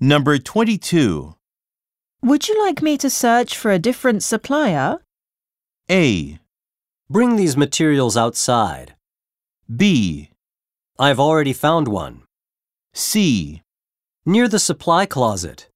Number 22. Would you like me to search for a different supplier? A. Bring these materials outside. B. I've already found one. C. Near the supply closet.